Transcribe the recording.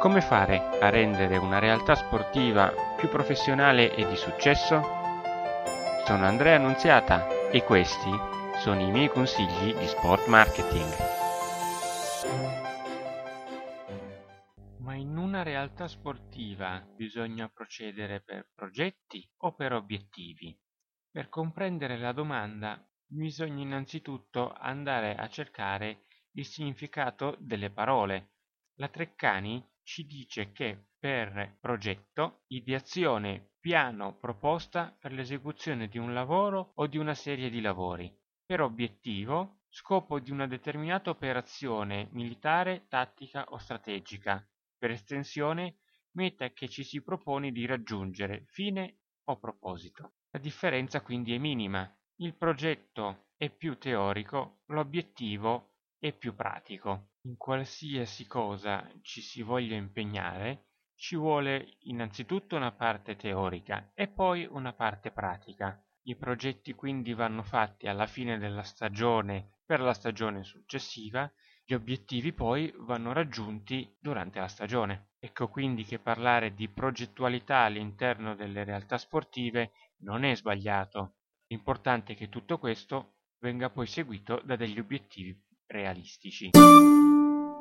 Come fare a rendere una realtà sportiva più professionale e di successo? Sono Andrea Annunziata e questi sono i miei consigli di sport marketing. Ma in una realtà sportiva bisogna procedere per progetti o per obiettivi? Per comprendere la domanda bisogna innanzitutto andare a cercare il significato delle parole. La Treccani ci dice che per progetto, ideazione, piano, proposta per l'esecuzione di un lavoro o di una serie di lavori. Per obiettivo, scopo di una determinata operazione militare, tattica o strategica. Per estensione, meta che ci si propone di raggiungere, fine o proposito. La differenza quindi è minima. Il progetto è più teorico, l'obiettivo è più pratico. In qualsiasi cosa ci si voglia impegnare, ci vuole innanzitutto una parte teorica e poi una parte pratica. I progetti quindi vanno fatti alla fine della stagione per la stagione successiva, gli obiettivi poi vanno raggiunti durante la stagione. Ecco quindi che parlare di progettualità all'interno delle realtà sportive non è sbagliato. L'importante è che tutto questo venga poi seguito da degli obiettivi realistici.